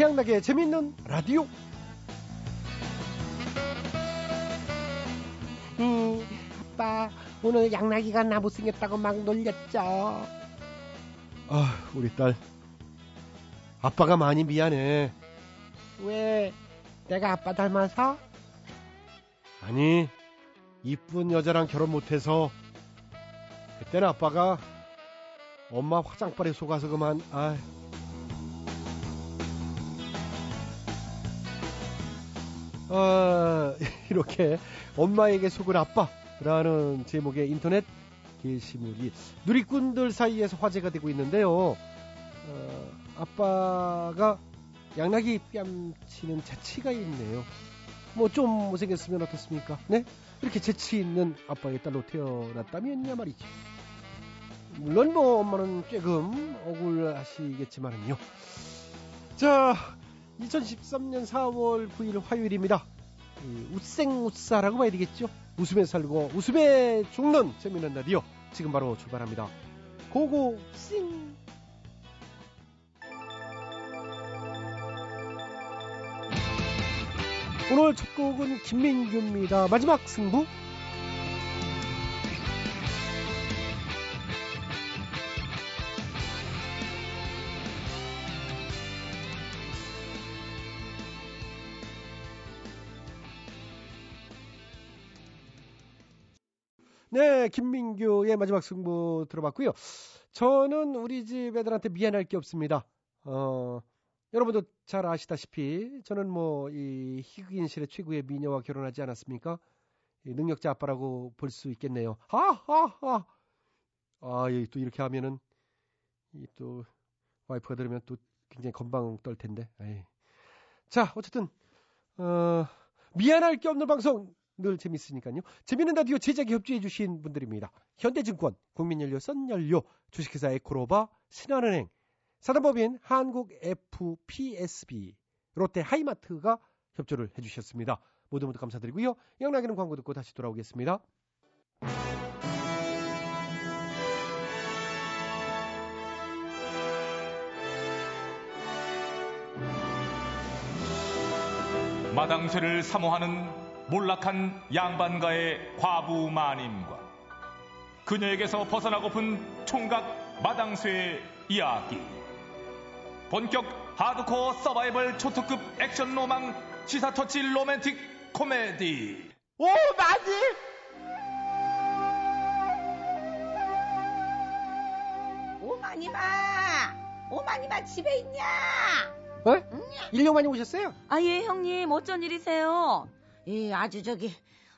최양락의 재밌는 라디오. 음, 아빠, 오늘 양락이가 나 못생겼다고 막 놀렸죠. 아, 우리 딸. 아빠가 많이 미안해. 왜? 내가 아빠 닮아서? 아니, 이쁜 여자랑 결혼 못해서 그때는 아빠가 엄마 화장발에 속아서 그만. 아. 아, 이렇게 엄마에게 속을 아빠라는 제목의 인터넷 게시물이 누리꾼들 사이에서 화제가 되고 있는데요. 어, 아빠가 양락이 뺨치는 재치가 있네요. 뭐 좀 못생겼으면 어떻습니까? 네? 이렇게 재치 있는 아빠의 딸로 태어났다면야 말이지. 물론 뭐 엄마는 조금 억울하시겠지만은요. 자, 2013년 4월 9일 화요일입니다. 웃생웃사라고 봐야 되겠죠? 웃음에 살고 웃음에 죽는 재미있는 라디오 지금 바로 출발합니다. 고고 싱! 오늘 첫 곡은 김민규입니다. 마지막 승부. 네, 김민규의 마지막 승부 들어봤고요. 저는 우리 집 애들한테 미안할 게 없습니다. 어, 여러분도 잘 아시다시피 저는 뭐 이 희극인실의 최고의 미녀와 결혼하지 않았습니까? 능력자 아빠라고 볼 수 있겠네요. 하하하. 아, 또 이렇게 하면은 이 또 와이프가 들으면 또 굉장히 건방 떨 텐데. 에이. 자, 어쨌든 어, 미안할 게 없는 방송 늘 재밌으니까요. 재밌는 라디오 제작에 협조해 주신 분들입니다. 현대증권, 국민연료, 썬연료, 주식회사 에코로바, 신한은행, 사단법인 한국 FPSB, 롯데 하이마트가 협조를 해주셨습니다. 모두 모두 감사드리고요. 영락이는 광고 듣고 다시 돌아오겠습니다. 마당쇠를 사모하는 몰락한 양반가의 과부 마님과 그녀에게서 벗어나고픈 총각 마당쇠의 이야기. 본격 하드코어 서바이벌 초특급 액션 로망 시사 터치 로맨틱 코미디. 오, 마님! 오마니마! 오마니마 집에 있냐? 어? 일용 많이 오셨어요? 아, 예, 형님. 어쩐 일이세요? 예, 아주 저기,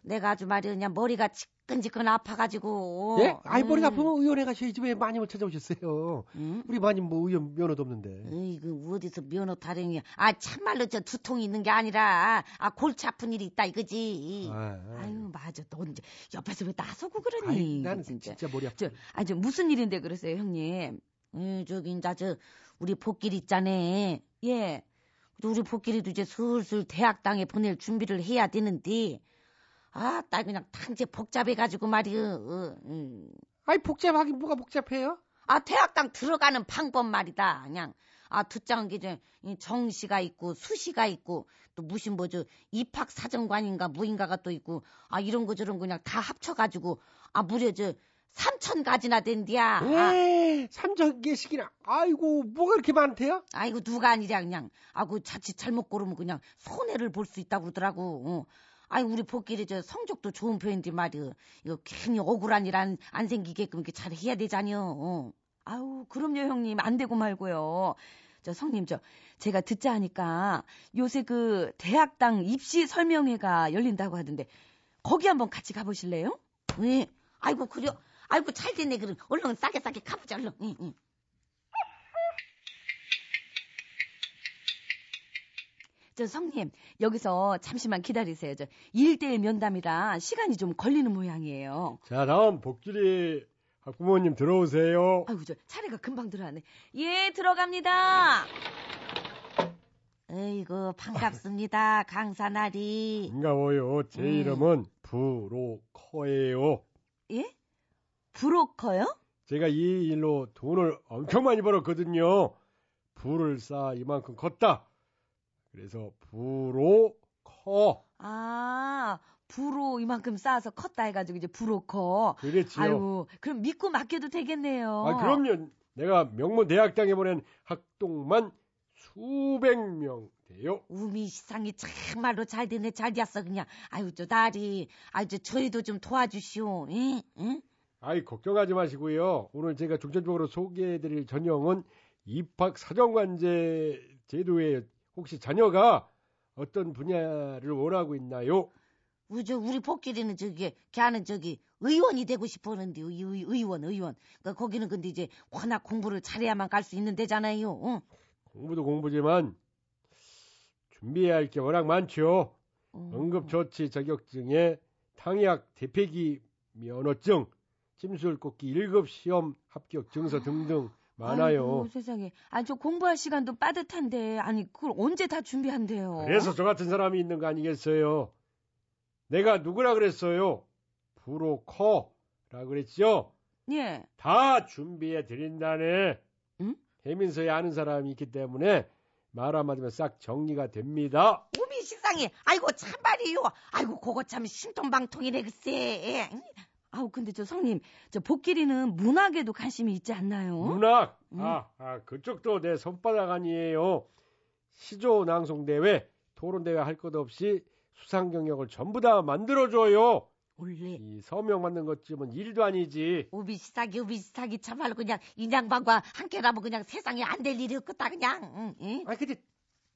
내가 아주 말이야, 그냥 머리가 지끈지끈 아파가지고. 예? 아이, 머리가 음. 아프면 의원에 가셔야지 왜 마님을 찾아오셨어요? 음? 우리 마님 뭐 의원 면허도 없는데. 이그 어디서 면허 타령이야. 아, 참말로 저 두통이 있는 게 아니라, 아, 골치 아픈 일이 있다 이거지. 아, 아 유, 맞아. 너 이제 옆에서 왜 나서고 그러니? 아이, 나는 진짜, 머리 아파. 저, 아, 저 무슨 일인데 그러세요, 형님? 음, 저기, 이제 저, 우리 복길 있잖아. 예. 우리 복길이도 이제 슬슬 대학당에 보낼 준비를 해야 되는데, 아, 딸 그냥 단지 복잡해가지고 말이여. 어, 음. 아이, 복잡하긴 뭐가 복잡해요? 아, 대학당 들어가는 방법 말이다. 그냥, 아, 듣자한 게, 저, 이 정시가 있고, 수시가 있고, 또 무슨 뭐, 저, 입학 사정관인가, 무인가가 또 있고, 아, 이런 거 저런 거 그냥 다 합쳐가지고, 아, 무려 저, 3천 가지나 된디야. 아, 에 삼천 개씩이나. 아이고, 뭐가 이렇게 많대요? 아이고, 누가 아니랴, 그냥. 아고, 자칫 잘못 고르면 그냥 손해를 볼 수 있다고 그러더라고. 어. 아이, 우리 복길이 저 성적도 좋은 편인데 말이야. 이거 괜히 억울한 일 안 안 생기게끔 이렇게 잘 해야 되잖여. 어. 아우, 그럼요, 형님. 안 되고 말고요. 저 성님, 저, 제가 듣자 하니까 요새 그 대학당 입시 설명회가 열린다고 하던데, 거기 한번 같이 가보실래요? 네. 아이고, 그려. 아이고, 잘 됐네. 그럼 얼른 싸게 싸게 가보자, 얼른. 응, 응. 저 성님, 여기서 잠시만 기다리세요. 저 1대1 면담이라 시간이 좀 걸리는 모양이에요. 자, 다음 복길이 학부모님 들어오세요. 아이고, 저 차례가 금방 들어왔네. 예, 들어갑니다. 에이구, 반갑습니다. 강사나리. 반가워요. 제 음. 이름은 브로커예요. 예? 브로커요? 제가 이 일로 돈을 엄청 많이 벌었거든요. 부를 쌓아 이만큼 컸다. 그래서 부로 커. 아, 부로 이만큼 쌓아서 컸다 해가지고 이제 부로 커. 그렇지요. 아이고, 그럼 믿고 맡겨도 되겠네요. 아, 그럼요. 내가 명문 대학당에 보낸 학동만 수백 명 돼요. 우미 시상이 참말로 잘 되네, 잘 되었어, 그냥. 아유, 저 다리. 아유, 저 저희도 좀 도와주시오. 응? 응? 아이 걱정하지 마시고요. 오늘 제가 중점적으로 소개해드릴 전형은 입학 사정관제 제도에 혹시 자녀가 어떤 분야를 원하고 있나요? 우리, 저, 우리 복길이는 저기, 걔는 저기, 의원이 되고 싶었는데, 의, 의, 의원, 의원. 그러니까 거기는 근데 이제, 워낙 공부를 잘해야만 갈 수 있는 데잖아요. 응? 공부도 공부지만 준비해야 할 게 워낙 많죠. 어. 응급조치 자격증에 당약 대폐기 면허증, 침술 꽂기 1급 시험 합격 증서 등등 많아요. 아이고, 세상에. 아니, 저 공부할 시간도 빠듯한데, 아니, 그걸 언제 다 준비한대요? 그래서 저 같은 사람이 있는 거 아니겠어요? 내가 누구라 그랬어요? 부로커라 그랬죠? 예. 다 준비해 드린다네. 응? 해민서에 아는 사람이 있기 때문에 말 한마디면 싹 정리가 됩니다. 우미 식상이 아이고 참말이요 아이고 그거 참 신통방통이네 글쎄 응? 아우 근데 저 성님 저 복길이는 문학에도 관심이 있지 않나요? 문학. 응? 아, 아, 그쪽도 내 손바닥 아니에요. 시조 낭송 대회, 토론 대회 할 것 없이 수상 경력을 전부 다 만들어줘요. 원래 이 서명 만든 것쯤은 일도 아니지. 우비 시사기 우비 시사기 참말로 그냥 인양반과 함께라면 그냥 세상에 안 될 일이 없겠다 그냥 응, 응? 아니 근데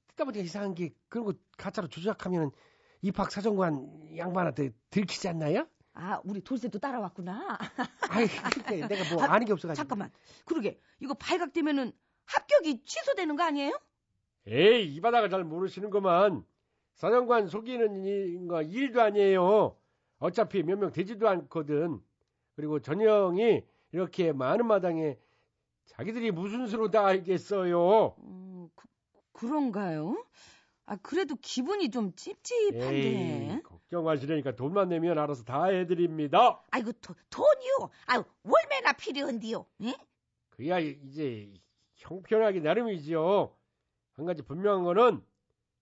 듣다 보니까 이상한 게 그런 거 가짜로 조작하면은 입학 사정관 양반한테 들키지 않나요? 아 우리 돌쇠도 따라왔구나 아이 그러니까 내가 뭐 아는 게 없어가지고. 잠깐만 그러게 이거 발각되면은 합격이 취소되는 거 아니에요? 에이, 이 바닥을 잘 모르시는구만. 사정관 속이는 거 일도 아니에요. 어차피 몇 명 되지도 않거든. 그리고 전형이 이렇게 많은 마당에 자기들이 무슨 수로 다 알겠어요. 음, 그, 그런가요? 아 그래도 기분이 좀 찝찝한데 에이, 걱정하시려니까 돈만 내면 알아서 다 해드립니다. 아이고 도, 돈이요. 아유 월매나 필요한디요. 응? 그야 이제 형편하기 나름이지요. 한 가지 분명한 거는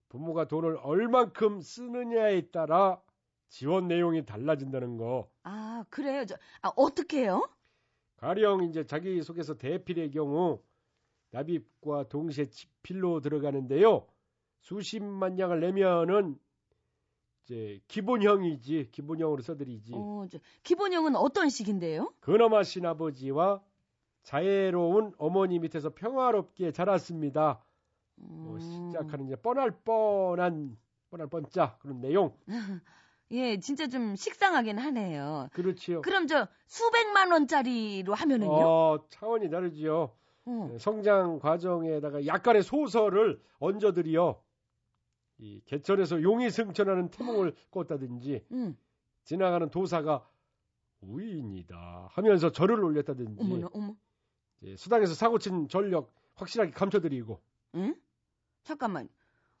부모가 돈을 얼만큼 쓰느냐에 따라 지원 내용이 달라진다는 거. 아 그래요. 저, 아 어떻게 해요? 가령 이제 자기소개서 대필의 경우 납입과 동시에 지필로 들어가는데요. 수십만 양을 내면은 이제 기본형이지 기본형으로 써드리지. 어, 저, 기본형은 어떤 식인데요? 근엄하신 아버지와 자애로운 어머니 밑에서 평화롭게 자랐습니다. 뭐 음, 시작하는 이제 뻔할 뻔한 뻔할 뻔짜 그런 내용. 예, 진짜 좀 식상하긴 하네요. 그렇지요. 그럼 저 수백만 원짜리로 하면은요? 어, 차원이 다르지요. 어. 성장 과정에다가 약간의 소설을 얹어드려 이 개천에서 용이 승천하는 태몽을 꿨다든지 응. 지나가는 도사가 우인이다 하면서 절을 올렸다든지 어머나, 어머. 이제 수당에서 사고친 전력 확실하게 감춰드리고 응? 잠깐만.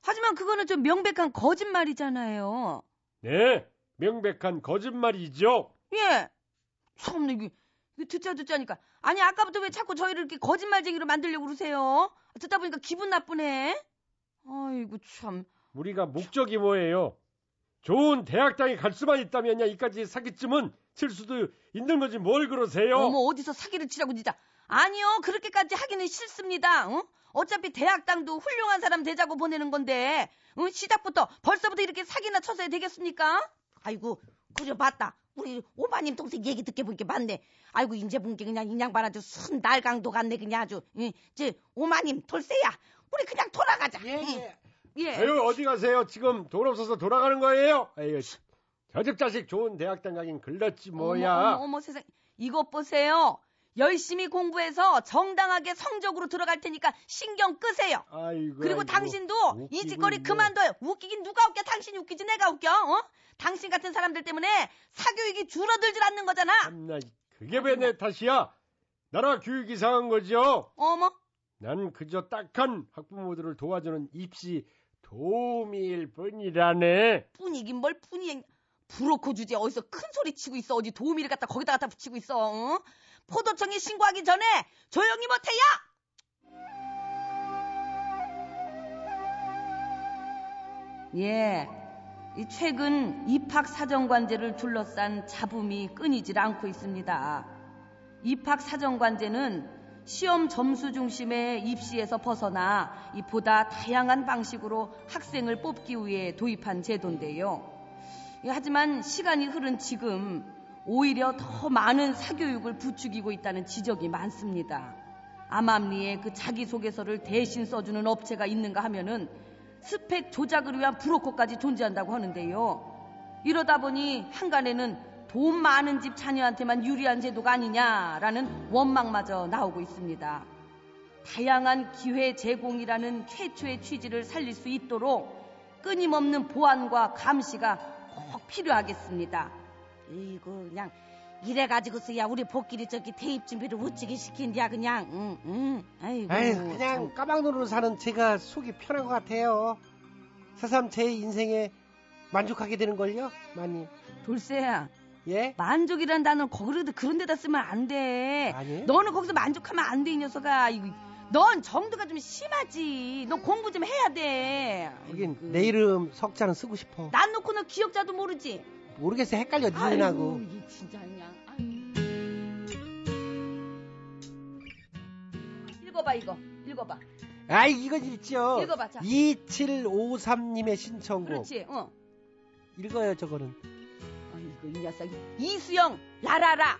하지만 그거는 좀 명백한 거짓말이잖아요. 네 명백한 거짓말이죠. 예. 참, 이게, 이게 듣자 듣자니까. 아니, 아까부터 왜 자꾸 저희를 이렇게 거짓말쟁이로 만들려고 그러세요? 듣다 보니까 기분 나쁘네. 아이고, 참. 우리가 목적이 뭐예요? 좋은 대학당에 갈 수만 있다면야 이까지 사기쯤은 칠 수도 있는 거지 뭘 그러세요? 어머, 어디서 사기를 치라고 진짜. 아니요, 그렇게까지 하기는 싫습니다. 어? 어차피 대학당도 훌륭한 사람 되자고 보내는 건데, 어? 시작부터 벌써부터 이렇게 사기나 쳐서야 되겠습니까? 아이고, 그래 봤다. 우리 오바님 동생 얘기 듣게 보니까 맞네. 아이고, 이제 본게 그냥 인양반 아주 순 날강도 같네, 그냥 아주. 예, 저, 오마님, 돌쇠야. 우리 그냥 돌아가자. 예, 예. 예. 아유 어디 가세요? 지금 돈 없어서 돌아가는 거예요? 아유 저집 자식 좋은 대학 당 가긴 글렀지 뭐야. 어머, 어머, 어머, 세상. 이것 보세요. 열심히 공부해서 정당하게 성적으로 들어갈 테니까 신경 끄세요. 아이고. 그리고 아이고. 당신도 이 짓거리 있네. 그만둬요. 웃기긴 누가 웃겨? 당신이 웃기지 내가 웃겨? 어? 당신 같은 사람들 때문에 사교육이 줄어들질 않는 거잖아. 참나 그게 왜 내 탓이야? 나라 교육이 이상한 거죠. 어머, 난 그저 딱한 학부모들을 도와주는 입시 도우미일 뿐이라네. 뿐이긴 뭘 뿐이. 브로커 주제 어디서 큰 소리 치고 있어. 어디 도우미를 갖다 거기다 갖다 붙이고 있어. 어? 포도청에 신고하기 전에 조용히 못해요. 예. 이 최근 입학 사정관제를 둘러싼 잡음이 끊이질 않고 있습니다. 입학 사정관제는 시험 점수 중심의 입시에서 벗어나 이 보다 다양한 방식으로 학생을 뽑기 위해 도입한 제도인데요. 예, 하지만 시간이 흐른 지금 오히려 더 많은 사교육을 부추기고 있다는 지적이 많습니다. 암암리에 그 자기소개서를 대신 써주는 업체가 있는가 하면은 스펙 조작을 위한 브로커까지 존재한다고 하는데요. 이러다 보니 한간에는 돈 많은 집 자녀한테만 유리한 제도가 아니냐라는 원망마저 나오고 있습니다. 다양한 기회 제공이라는 최초의 취지를 살릴 수 있도록 끊임없는 보완과 감시가 꼭 필요하겠습니다. 이거 그냥 이래가지고서야 우리 복끼리 저기 대입 준비를 우찌게 시킨디야 그냥 응, 응. 아이고 아유, 그냥 참. 까막눈으로 사는 제가 속이 편한 것 같아요. 새삼 제 인생에 만족하게 되는걸요, 많이. 돌쇠야 예? 만족이란 단어를 거기다 그런 데다 쓰면 안 돼. 아니에요? 너는 거기서 만족하면 안 돼 이 녀석아. 이거, 넌 정도가 좀 심하지. 너 공부 좀 해야 돼. 여긴 아이고. 내 이름 석자는 쓰고 싶어. 난 놓고 너 기억자도 모르지. 모르겠어, 헷갈려, 니은하고. 이게 진짜 그냥. 읽어봐 이거. 읽어봐. 아이, 이거 있죠. 읽어봐, 자. 2753님의 신청곡. 그렇지. 어. 읽어요, 저거는. 아이고 이 녀석. 이수영 라라라.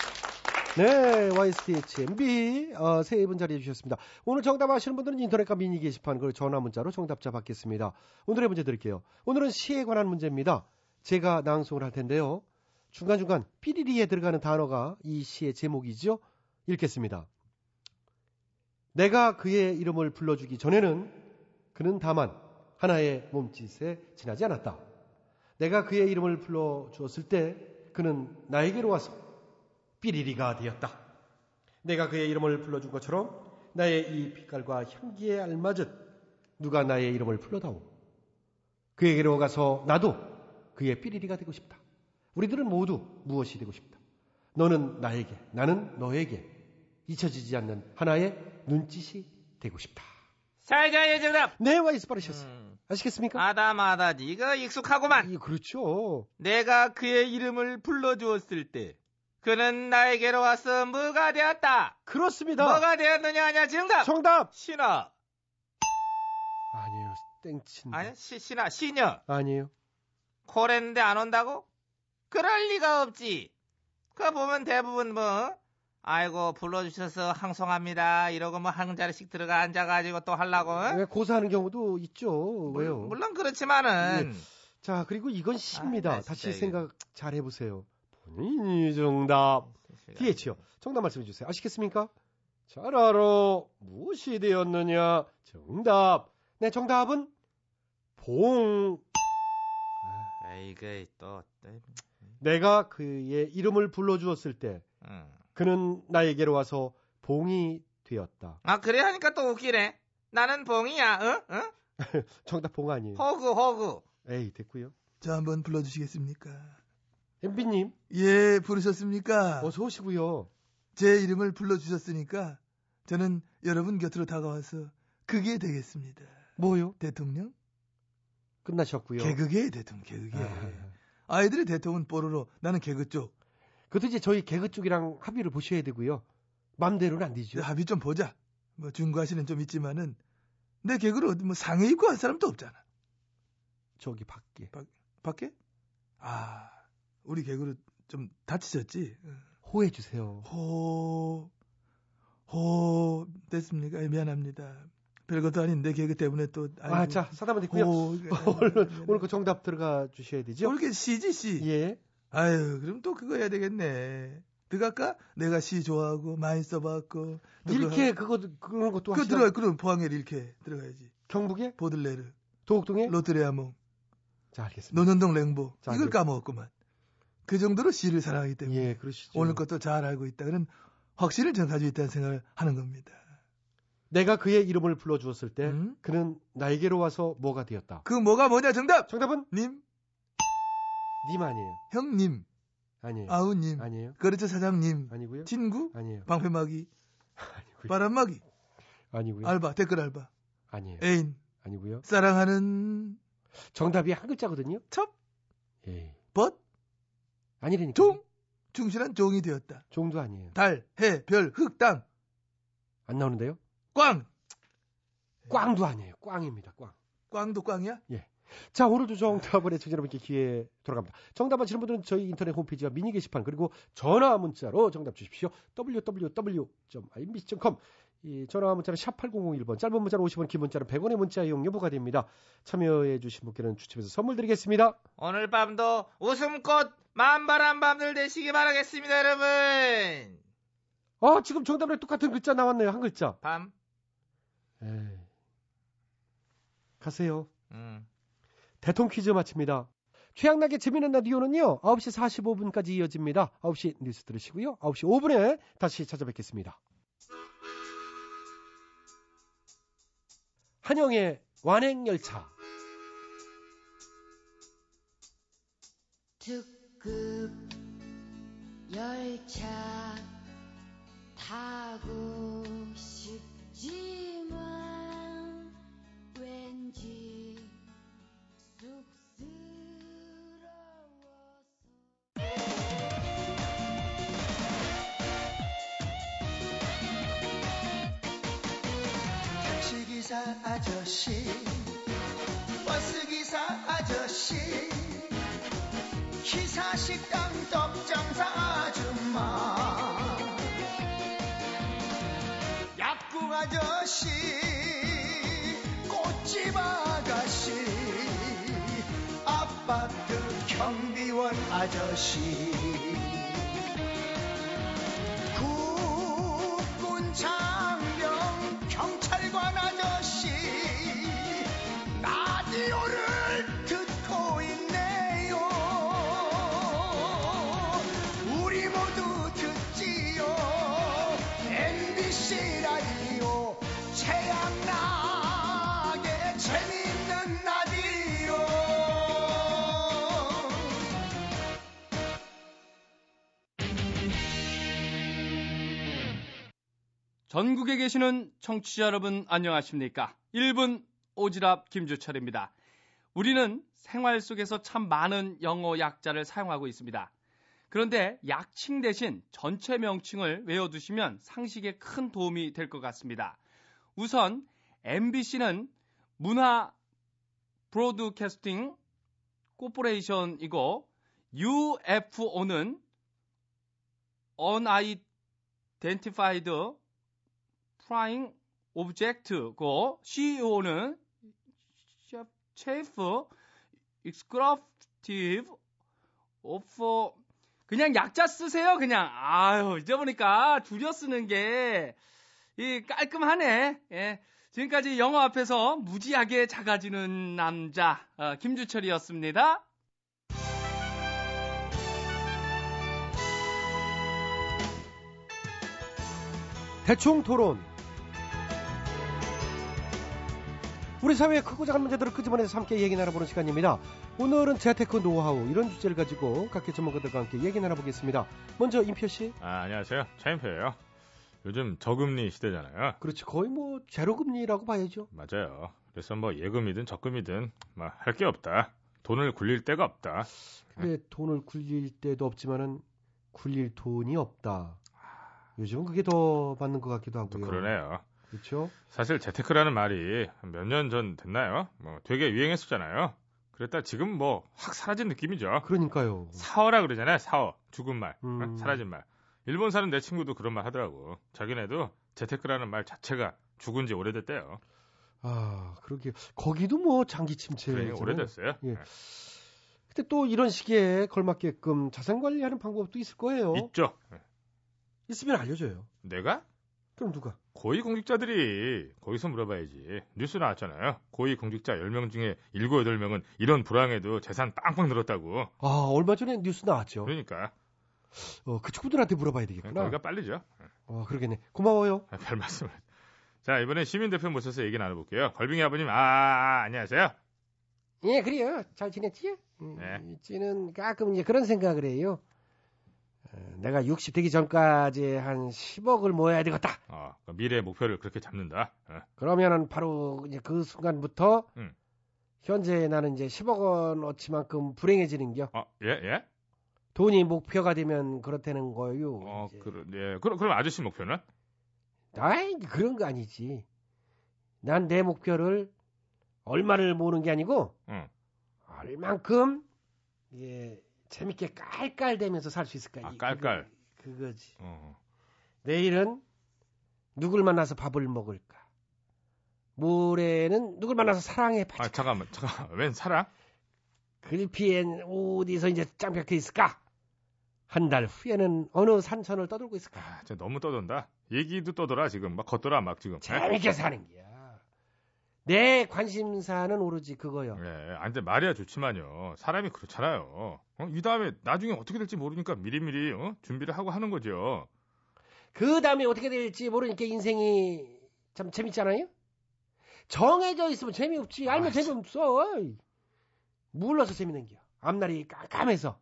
네, YSTHMB 어, 세분 자리해 주셨습니다. 오늘 정답 아시는 분들은 인터넷과 미니 게시판 그리고 전화 문자로 정답자 받겠습니다. 오늘의 문제 드릴게요. 오늘은 시에 관한 문제입니다. 제가 낭송을 할 텐데요. 중간중간 삐리리에 들어가는 단어가 이 시의 제목이죠. 읽겠습니다. 내가 그의 이름을 불러주기 전에는 그는 다만 하나의 몸짓에 지나지 않았다. 내가 그의 이름을 불러주었을 때 그는 나에게로 와서 삐리리가 되었다. 내가 그의 이름을 불러준 것처럼 나의 이 빛깔과 향기에 알맞은 누가 나의 이름을 불러다오. 그에게로 가서 나도 그의 삐리리가 되고 싶다. 우리들은 모두 무엇이 되고 싶다. 너는 나에게, 나는 너에게 잊혀지지 않는 하나의 눈짓이 되고 싶다. 살자의 정답. 네, 와이스 빠르셨어요. 음, 아시겠습니까? 아다마다지 이거 익숙하구만. 이, 그렇죠. 내가 그의 이름을 불러주었을 때 그는 나에게로 와서 뭐가 되었다. 그렇습니다. 뭐가 되었느냐 하냐 정답. 정답! 신어. 아니에요. 땡친. 아니 시, 신어 시녀. 아니에요. 코랬는데 안 온다고? 그럴 리가 없지. 그거 보면 대부분 뭐 아이고 불러주셔서 항송합니다 이러고 뭐 한 자리씩 들어가 앉아가지고 또 하려고 어? 왜 고사하는 경우도 있죠. 왜요? 물- 물론 그렇지만은 자, 그리고 이건 시입니다. 아, 나 다시 진짜 생각 잘 해보세요. 본인이 정답. DH요. 정답 말씀해 주세요. 아시겠습니까? 잘 알아. 무엇이 되었느냐? 정답. 네, 정답은 봉. 에이그 또, 또 내가 그의 이름을 불러주었을 때 응. 그는 나에게로 와서 봉이 되었다. 아 그래 하니까 또 웃기네. 나는 봉이야. 어? 어? 정답 봉 아니에요. 호구 호구. 에이, 됐고요. 저 한번 불러주시겠습니까 엠비님, 예 부르셨습니까 어서 오시고요. 제 이름을 불러주셨으니까 저는 여러분 곁으로 다가와서 그게 되겠습니다. 뭐요? 대통령? 끝나셨고요. 개그계 대통령, 개그계. 아. 아이들의 대통령은 뽀로로, 나는 개그 쪽. 그것도 이제 저희 개그 쪽이랑 합의를 보셔야 되고요. 맘대로는 안 되죠. 합의 좀 보자. 뭐 중과실은 좀 있지만은 내 개그를 어디 뭐 상해 입고 할 사람도 없잖아. 저기 밖에. 밖에? 아, 우리 개그로 좀 다치셨지? 호해 주세요. 호, 호, 됐습니까? 예, 미안합니다. 별것도 아닌데 개그 때문에 또. 아, 자, 사담은 됐고요. 호, 얼른 오늘 그 정답 들어가 주셔야 되죠. 이렇게 시지, 시. 예. 아유, 그럼 또 그거 해야 되겠네. 들어갈까? 내가 시 좋아하고 많이 써봤고. 또 이렇게 그거 그런 것도 그 하시나? 들어가, 그럼 포항에 이렇게 들어가야지. 경북에? 보들레르. 도곡동에? 로트레아몽. 자, 알겠습니다. 노년동 랭보. 자, 이걸 그- 까먹었구만. 그 정도로 시를 사랑하기 때문에. 예. 오늘 것도 잘 알고 있다. 그런 확신을 저는 가지고 있다는 생각을 하는 겁니다. 내가 그의 이름을 불러 주었을 때 음? 그는 나에게로 와서 뭐가 되었다. 그 뭐가 뭐냐 정답! 정답은 님, 님 아니에요. 형님, 아니에요. 아우님, 아니에요. 거래처 사장님, 아니고요. 친구, 아니에요. 방패막이, 아니고요. 바람막이, 아니고요. 알바, 댓글 알바, 아니에요. 애인, 아니고요. 사랑하는 정답이 한 글자거든요. 첩, 예. 벗, 아니라니까. 종, 충실한 종이 되었다. 종도 아니에요. 달, 해, 별, 흙, 땅, 안 나오는데요. 꽝! 꽝도 아니에요. 꽝입니다. 꽝. 꽝도 꽝이야? 자, 오늘도 정답을 해주신 여러분께 기회 돌아갑니다. 정답 아시는 분들은 저희 인터넷 홈페이지와 미니 게시판 그리고 전화 문자로 정답 주십시오. www.imbc.com 이 전화 문자는 샵 8001번, 짧은 문자는 50원, 긴 문자는 100원의 문자 이용료 부과됩니다. 참여해 주신 분께는 추첨해서 선물 드리겠습니다. 오늘 밤도 웃음꽃 만발한 밤들 되시기 바라겠습니다, 여러분. 아, 지금 정답이랑 똑같은 글자 나왔네요. 한 글자. 밤. 에이. 가세요. 음. 대통 퀴즈 마칩니다. 최양락의 재미있는 라디오는요, 9시 45분까지 이어집니다. 9시 뉴스 들으시고요. 9시 5분에 다시 찾아뵙겠습니다. 한영의 완행열차. 특급 열차 타고 싶지만 왠지 쑥스러워서 택시기사 아저씨 기사 식당 떡장사 아줌마. 약국 아저씨 꽃집 아가씨 아파트 경비원 아저씨 전국에 계시는 청취자 여러분 안녕하십니까? 1분 오지랖 김주철입니다. 우리는 생활 속에서 참 많은 영어 약자를 사용하고 있습니다. 그런데 약칭 대신 전체 명칭을 외워두시면 상식에 큰 도움이 될 것 같습니다. 우선 MBC는 문화 브로드캐스팅 코퍼레이션이고 UFO는 Unidentified Flying Object고 CEO는 Chief Executive of 그냥 약자 쓰세요 그냥 아유 잊어보니까 줄여 쓰는 게 이 깔끔하네 예. 지금까지 영어 앞에서 무지하게 작아지는 남자 어, 김주철이었습니다. 대충 토론. 우리 사회의 크고 작은 문제들을 끄집어내서 함께 얘기 나눠보는 시간입니다. 오늘은 재테크 노하우 이런 주제를 가지고 각계 전문가들과 함께 얘기 나눠보겠습니다. 먼저 임표 씨. 아, 안녕하세요. 차인표예요. 요즘 저금리 시대잖아요. 그렇지 거의 뭐 제로금리라고 봐야죠. 맞아요. 그래서 뭐 예금이든 적금이든 뭐할게 없다. 돈을 굴릴 데가 없다. 근데 돈을 굴릴 때도 없지만은 굴릴 돈이 없다. 요즘은 그게 더 맞는 것 같기도 또 하고요. 그러네요. 그렇죠? 사실 재테크라는 말이 몇 년 전 됐나요? 뭐 되게 유행했었잖아요. 그랬다 지금 뭐 확 사라진 느낌이죠. 그러니까요. 사어라 그러잖아요. 사어. 죽은 말. 어? 음. 사라진 말. 일본 사는 내 친구도 그런 말 하더라고. 자기네도 재테크라는 말 자체가 죽은 지 오래됐대요. 아, 그러게. 거기도 뭐 장기 침체. 그래, 오래됐어요. 예. 네. 근데 또 이런 시기에 걸맞게끔 자산 관리하는 방법도 있을 거예요. 있죠. 네. 있으면 알려줘요. 내가? 그럼 누가? 고위 공직자들이 거기서 물어봐야지. 뉴스 나왔잖아요. 고위 공직자 10명 중에 7, 8명은 이런 불황에도 재산 빵빵 늘었다고. 아, 얼마 전에 뉴스 나왔죠. 그러니까 어, 그 친구들한테 물어봐야 되겠구나. 거기가 빨리죠. 어, 그러겠네. 고마워요. 아, 별 말씀을. 자, 이번엔 시민 대표 모셔서 얘기 나눠볼게요. 걸빙이 아버님, 아, 아, 안녕하세요. 예, 그래요. 잘 지냈지? 음, 네. 찌는 가끔 이제 그런 생각을 해요. 어, 내가 60 되기 전까지 한 10억을 모아야 되겠다. 어, 그 미래의 목표를 그렇게 잡는다. 어. 그러면은 바로 이제 그 순간부터 음. 현재 나는 이제 10억 원어치만큼 불행해지는겨. 어, 예, 예? 돈이 목표가 되면 그렇다는 거요. 어, 이제. 그, 예. 그럼, 그럼 아저씨 목표는? 아이, 그런 거 아니지. 난 내 목표를 얼마를 모으는 게 아니고 응. 얼만큼 예, 재밌게 깔깔대면서 살 수 있을까? 아, 이- 깔깔. 그거, 그거지. 어. 내일은 누굴 만나서 밥을 먹을까? 모레는 누굴 만나서 사랑에 아, 빠질까? 잠깐만, 잠깐만. 웬 사랑? 글피엔 어디서 이제 짱박혀 있을까? 한 달 후에는 어느 산천을 떠돌고 있을까? 아, 진짜 너무 떠돈다. 얘기도 떠돌아, 지금. 막 걷더라, 막 지금. 예? 재밌게 사는 거야. 내 관심사는 오로지 그거요. 예, 아, 근데 말이야 좋지만요. 사람이 그렇잖아요. 어? 이 다음에 나중에 어떻게 될지 모르니까 미리미리 어? 준비를 하고 하는 거죠. 그 다음에 어떻게 될지 모르니까 인생이 참 재밌잖아요? 정해져 있으면 재미없지. 알면 아, 재미없어. 물러서 재밌는 겨. 앞날이 깜깜해서.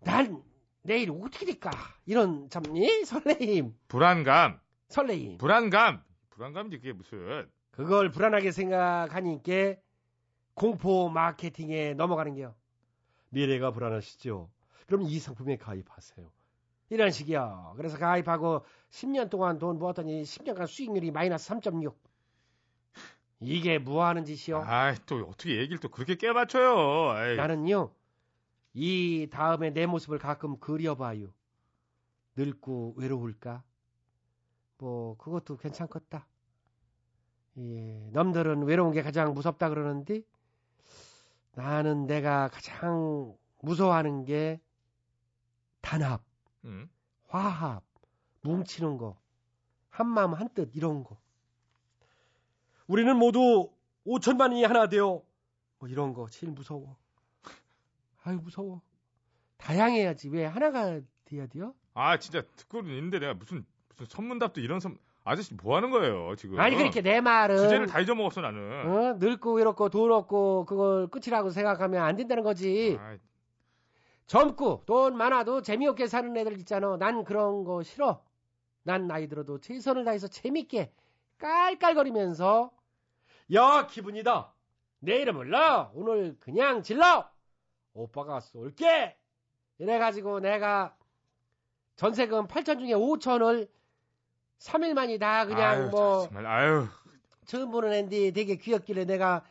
난 내일 어떻게 될까? 이런 참, 이 설레임. 불안감, 설레임. 불안감. 불안감이지 그게 무슨. 그걸 불안하게 생각하니까 공포 마케팅에 넘어가는 겨. 미래가 불안하시죠? 그럼 이 상품에 가입하세요. 이런 식이요. 그래서 가입하고 10년 동안 돈 모았더니 10년간 수익률이 마이너스 3.6. 이게 뭐 하는 짓이요? 아이, 또 어떻게 얘기를 또 그렇게 깨맞춰요. 아이, 나는요, 이 다음에 내 모습을 가끔 그려봐요. 늙고 외로울까? 뭐, 그것도 괜찮겠다. 예, 남들은 외로운 게 가장 무섭다 그러는데, 나는 내가 가장 무서워하는 게 단합, 음. 화합, 뭉치는 거, 한마음 한뜻 이런 거. 우리는 모두 5천만이 하나 되어 뭐 이런 거 제일 무서워. 아유, 무서워. 다양해야지. 왜 하나가 돼야 돼요? 아, 진짜 듣고는 있는데 내가 무슨 무슨 선문답도 이런 선 아저씨 뭐 하는 거예요, 지금? 아니, 그렇게 내 말은. 주제를 다 잊어먹었어, 나는. 어? 늙고 외롭고 돈 없고 그걸 끝이라고 생각하면 안 된다는 거지. 아이, 젊고 돈 많아도 재미없게 사는 애들 있잖아. 난 그런 거 싫어. 난 나이 들어도 최선을 다해서 재밌게 깔깔거리면서 야 기분이다. 내 이름 불러. 오늘 그냥 질러. 오빠가 쏠게. 이래 가지고 내가 전세금 8천 중에 5천을 3일 만이 다 그냥 아유, 뭐 정말 아유. 처음 보는 앤디 되게 귀엽길래 내가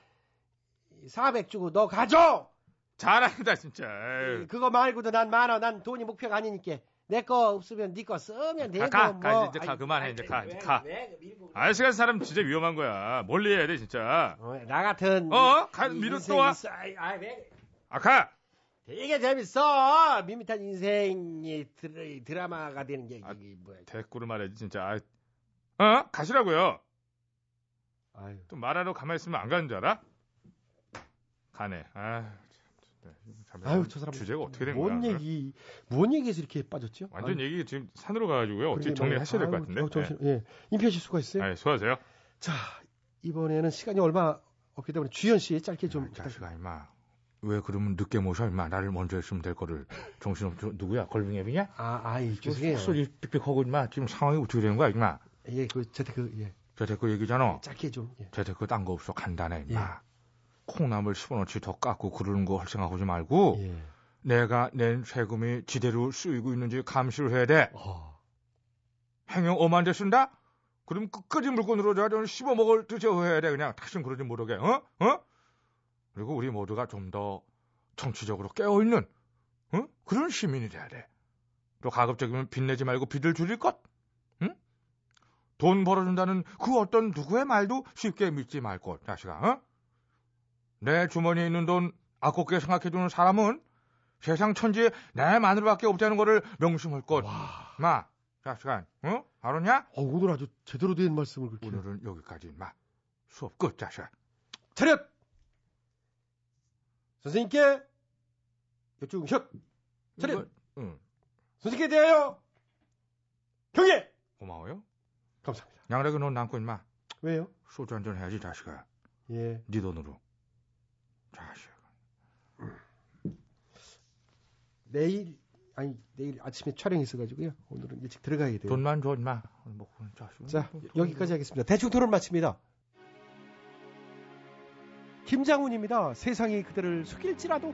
400 주고 너 가져. 잘한다, 진짜. 아유. 그거 말고도 난 많아. 난 돈이 목표가 아니니까. 내 거 없으면 네 거 쓰면 되고 가, 가, 뭐. 가, 이제 가, 아이, 그만해, 아이, 이제 가, 왜, 이제 가. 왜 밀고 아저씨 같은 사람 진짜 위험한 거야. 멀리 해야 돼, 진짜. 어, 나 같은 어? 가, 이 미루 또 와. 있어. 아이, 왜? 아, 가! 되게 재밌어. 밋밋한 인생이 드, 드라마가 되는 게 아, 이게 뭐야? 대꾸를 말해야지, 진짜. 아, 어? 가시라고요. 아유. 또 말하러 가만히 있으면 안 가는 줄 알아? 가네. 아, 아유 저 사람 주제가 어떻게 된 뭔 거야? 얘기 뭔 얘기에서 이렇게 빠졌죠? 완전 아유, 얘기 지금 산으로 가가지고요. 어떻게 정리하셔야 될 것. 같은데. 아유, 정신, 예. 임표 씨 수고했어요. 네. 아, 수고하세요. 자 이번에는 시간이 얼마 없기 때문에 주현 씨 짧게 좀. 야, 자식아 임마. 왜 그러면 늦게 모셔 임마. 나를 먼저 했으면 될 거를. 정신없 저 누구야? 걸빙애비냐? 아, 아이, 죄송해요. 소리 삑삑하고 임마. 지금 상황이 어떻게 되는 거야 임마. 예, 그 재테크 예. 재테크 얘기잖아. 짧게 좀. 예. 재테크 딴 거 없어 간단해 임마. 예. 콩나물 10원어치 더 깎고 그러는 거 할 생각하지 말고 예. 내가 낸 세금이 지대로 쓰이고 있는지 감시를 해야 돼. 어. 행여 엄한 데 쓴다? 그럼 끝까지 물건으로 자좀 씹어 먹을 드셔 해야 돼. 그냥 다신 그러지 못하게. 어? 어? 그리고 우리 모두가 좀 더 정치적으로 깨어있는 어? 그런 시민이 돼야 돼. 또 가급적이면 빚내지 말고 빚을 줄일 것. 응? 돈 벌어준다는 그 어떤 누구의 말도 쉽게 믿지 말 것. 자식아. 어? 내 주머니에 있는 돈 아깝게 생각해주는 사람은 세상 천지에 내 마누라밖에 없다는 거를 명심할 것. 마, 자식아, 어? 알았냐? 어, 오늘 아주 제대로 된 말씀을 그렇게. 오늘은 여기까지, 마. 수업 끝, 자식아. 차렷! 선생님께 여쭈응협 차렷! 응, 선생님께 대하여 경례! 고마워요. 감사합니다. 양락이 넌 남고 임마. 왜요? 소주 한잔 해야지, 자식아. 예. 네 돈으로. 자식. 내일 아니 내일 아침에 촬영이 있어가지고요. 오늘은 일찍 들어가야 돼요. 돈만 줘, 임마. 뭐, 자식. 자 여기까지 하겠습니다. 대충 토론 마칩니다. 김장훈입니다. 세상이 그대를 속일지라도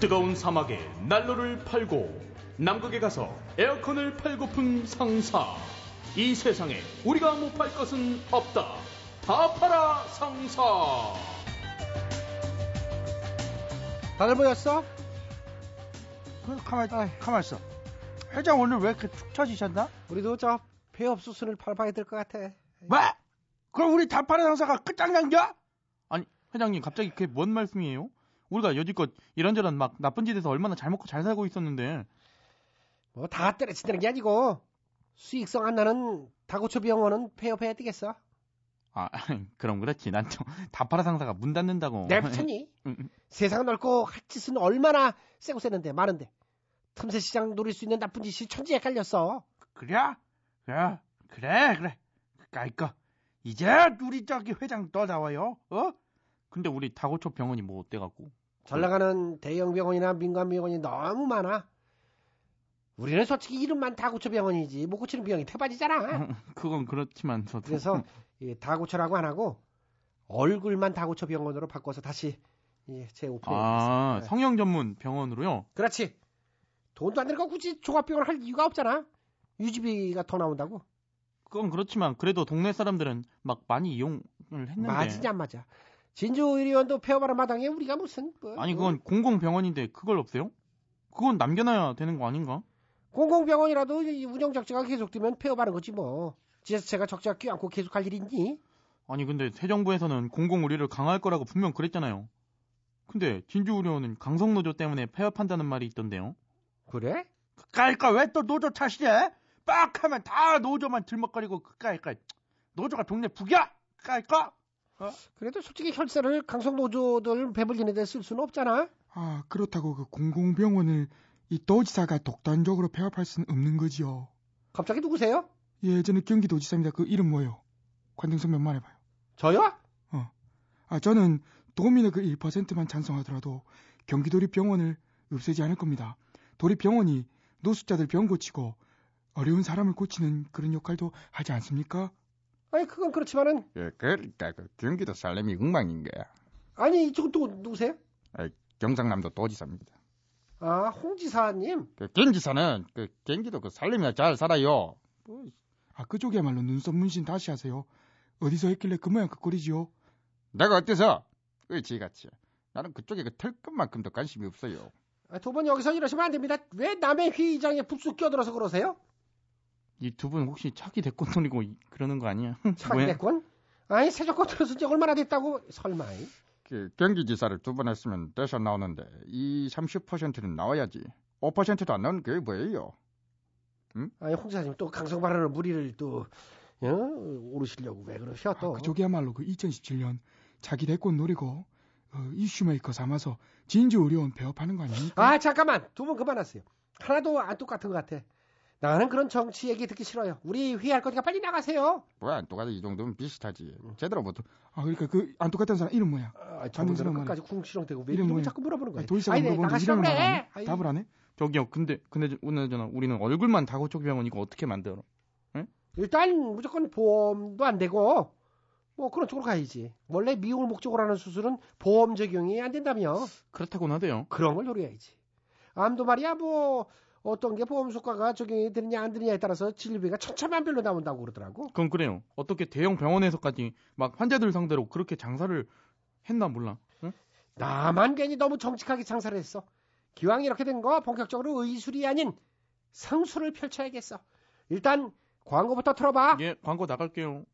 뜨거운 사막에 난로를 팔고 남극에 가서 에어컨을 팔고픈 상사. 이 세상에 우리가 못 팔 것은 없다. 다 팔아 상사. 다들 모였어? 그 가만 가만 있어. 회장 오늘 왜 이렇게 축 처지셨나? 우리도 저 폐업 수순을 팔아봐야 될 것 같아. 뭐? 그럼 우리 단판의 상사가 끝장난겨? 아니 회장님 갑자기 그게 뭔 말씀이에요? 우리가 여지껏 이런저런 막 나쁜 짓에서 얼마나 잘 먹고 잘 살고 있었는데 뭐다 때려치는 게 아니고 수익성 안 나는 다고초 병원은 폐업해야 되겠어. 아 그럼 그렇지 난좀 다파라 상사가 문 닫는다고 내 붙였니? 응, 응. 세상 넓고 할 짓은 얼마나 세고 세는데 많은데 틈새 시장 노릴 수 있는 나쁜 짓이 천지에 깔렸어. 그래? 그래 그래 그래. 그니까 이제 우리 저기 회장 또 나와요. 어? 근데 우리 다고초 병원이 뭐 어때갖고 잘 나가는 대형 병원이나 민간 병원이 너무 많아. 우리는 솔직히 이름만 다고초 병원이지 못 고치는 병이 태반이잖아. 그건 그렇지만 저도 그래서 이 다고초라고 안 하고 얼굴만 다고초 병원으로 바꿔서 다시 예, 재오픈해보겠습니다. 아 성형 전문 병원으로요 그렇지. 돈도 안 들고 굳이 종합병원 할 이유가 없잖아. 유지비가 더 나온다고. 그건 그렇지만 그래도 동네 사람들은 막 많이 이용을 했는데 맞으냐 안 맞아. 진주 의료원도 폐업하는 마당에 우리가 무슨 뭐, 아니 그건 공공병원인데 그걸 없애요? 그건 남겨놔야 되는 거 아닌가? 공공병원이라도 이 운영 적자가 계속되면 폐업하는 거지 뭐. 지자체가 적자 껴안고 계속할 일 있니? 아니 근데 새 정부에서는 공공 의료를 강화할 거라고 분명 그랬잖아요. 근데 진주 의료원은 강성 노조 때문에 폐업한다는 말이 있던데요. 그래? 그니까 왜 또 노조 탓이래? 빡 하면 다 노조만 들먹거리고 그까이까 노조가 동네 북이야. 그니까 그래도 솔직히 혈세를 강성 노조들 배불리는 데 쓸 수는 없잖아. 아, 그렇다고 그 공공병원을 이 도지사가 독단적으로 폐업할 수는 없는 거지요. 갑자기 누구세요? 예, 저는 경기도지사입니다. 그 이름 뭐예요? 관등성 몇만 해봐요. 저요? 아, 저는 도민의 그 1%만 찬성하더라도 경기도립 병원을 없애지 않을 겁니다. 도립 병원이 노숙자들 병 고치고 어려운 사람을 고치는 그런 역할도 하지 않습니까? 아니 그건 그렇지만은 예, 그러니까 그 경기도 살림이 엉망인 거야. 아니 이쪽은 또 누구세요? 아, 경상남도 도지사입니다. 아 홍지사님. 그 경지사는 그 경기도 그 살림이나 잘 살아요. 아, 그쪽이야말로 눈썹 문신 다시 하세요. 어디서 했길래 그 모양 그 꼴이지요? 내가 어때서? 의지같이. 나는 그쪽에 그 털끝만큼도 관심이 없어요. 아, 두분 여기서 이러시면 안 됩니다. 왜 남의 회의장에 푹쑥 껴들어서 그러세요? 이 두 분 혹시 차기 대권 이- 그러는 거 아니야? 차기? 대권? 아니 세조권 들어선 지 얼마나 됐다고 설마. 그 경기지사를 두 번 했으면 대선 나오는데 이 30%는 나와야지. 5%도 안 나오는 게 뭐예요? 아니 홍 지사님 또 강성 발언을 무리를 또 어? 오르시려고 왜 그러셔 또? 그쪽이야말로 그 2017년 자기 대권 노리고 어, 이슈메이커 삼아서 진주 의료원 배업하는 거 아닙니까? 아 잠깐만 두 분 그만하세요. 하나도 안 똑같은 것 같아. 나는 그런 정치 얘기 듣기 싫어요. 우리 회의할 거니까 빨리 나가세요. 뭐야 똑같이 이 정도면 비슷하지. 제대로 못. 아 그러니까 그 안 똑같은 사람 이름 뭐야? 아, 저분들은 끝까지 궁시렁대고 왜 이름? 자꾸 물어보는 거야? 도의사가 아니, 네, 물어보는데 이름을 그래. 답 안. 답을 안 해? 저기요, 근데 근데 오늘잖아 우리는 얼굴만 다고쪽 병원 이거 어떻게 만들어? 일단 무조건 보험도 안 되고 뭐 그런 쪽으로 가야지. 원래 미용을 목적으로 하는 수술은 보험 적용이 안 된다며. 그렇다고는 하대요. 그런 걸 노려야지. 암도 말이야 뭐 어떤 게 보험 효과가 적용이 되느냐 안 되느냐에 따라서 진료비가 천차만별로 나온다고 그러더라고. 그건 그래요. 어떻게 대형 병원에서까지 막 환자들 상대로 그렇게 장사를 했나 몰라. 응? 나만 괜히 너무 정직하게 장사를 했어. 기왕 이렇게 된 거 본격적으로 의술이 아닌 상술을 펼쳐야겠어. 일단 광고부터 틀어봐. 예, 광고 나갈게요.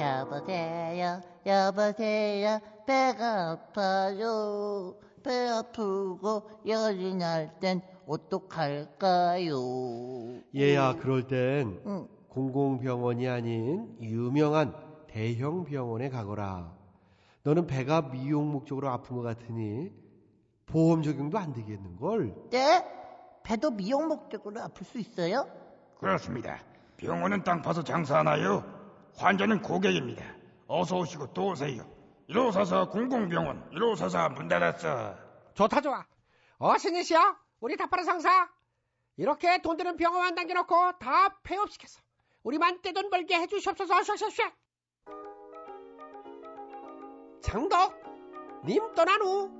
여보세요, 여보세요, 배가 아파요. 배 아프고 열이 날 땐 어떡할까요? 얘야, 그럴 땐 응. 공공병원이 아닌 유명한 대형 병원에 가거라. 너는 배가 미용 목 적으로 아픈 것 같으니 보험 적용도 안 되겠는걸? 네? 배도 미용 목 적으로 아플 수 있어요? 그렇습니다. 병원은 땅 파서 장사하나요? 환자는 고객입니다. 어서 오시고 또 오세요. 1544 공공병원 1544 문 닫았어. 좋다 좋아. 어 신이시여 우리 다파라 상사. 이렇게 돈 드는 병원만 남겨놓고 다 폐업시켰어. 우리만 떼돈 벌게 해주시옵소서. 샥샥샥. 장덕 님 떠난 후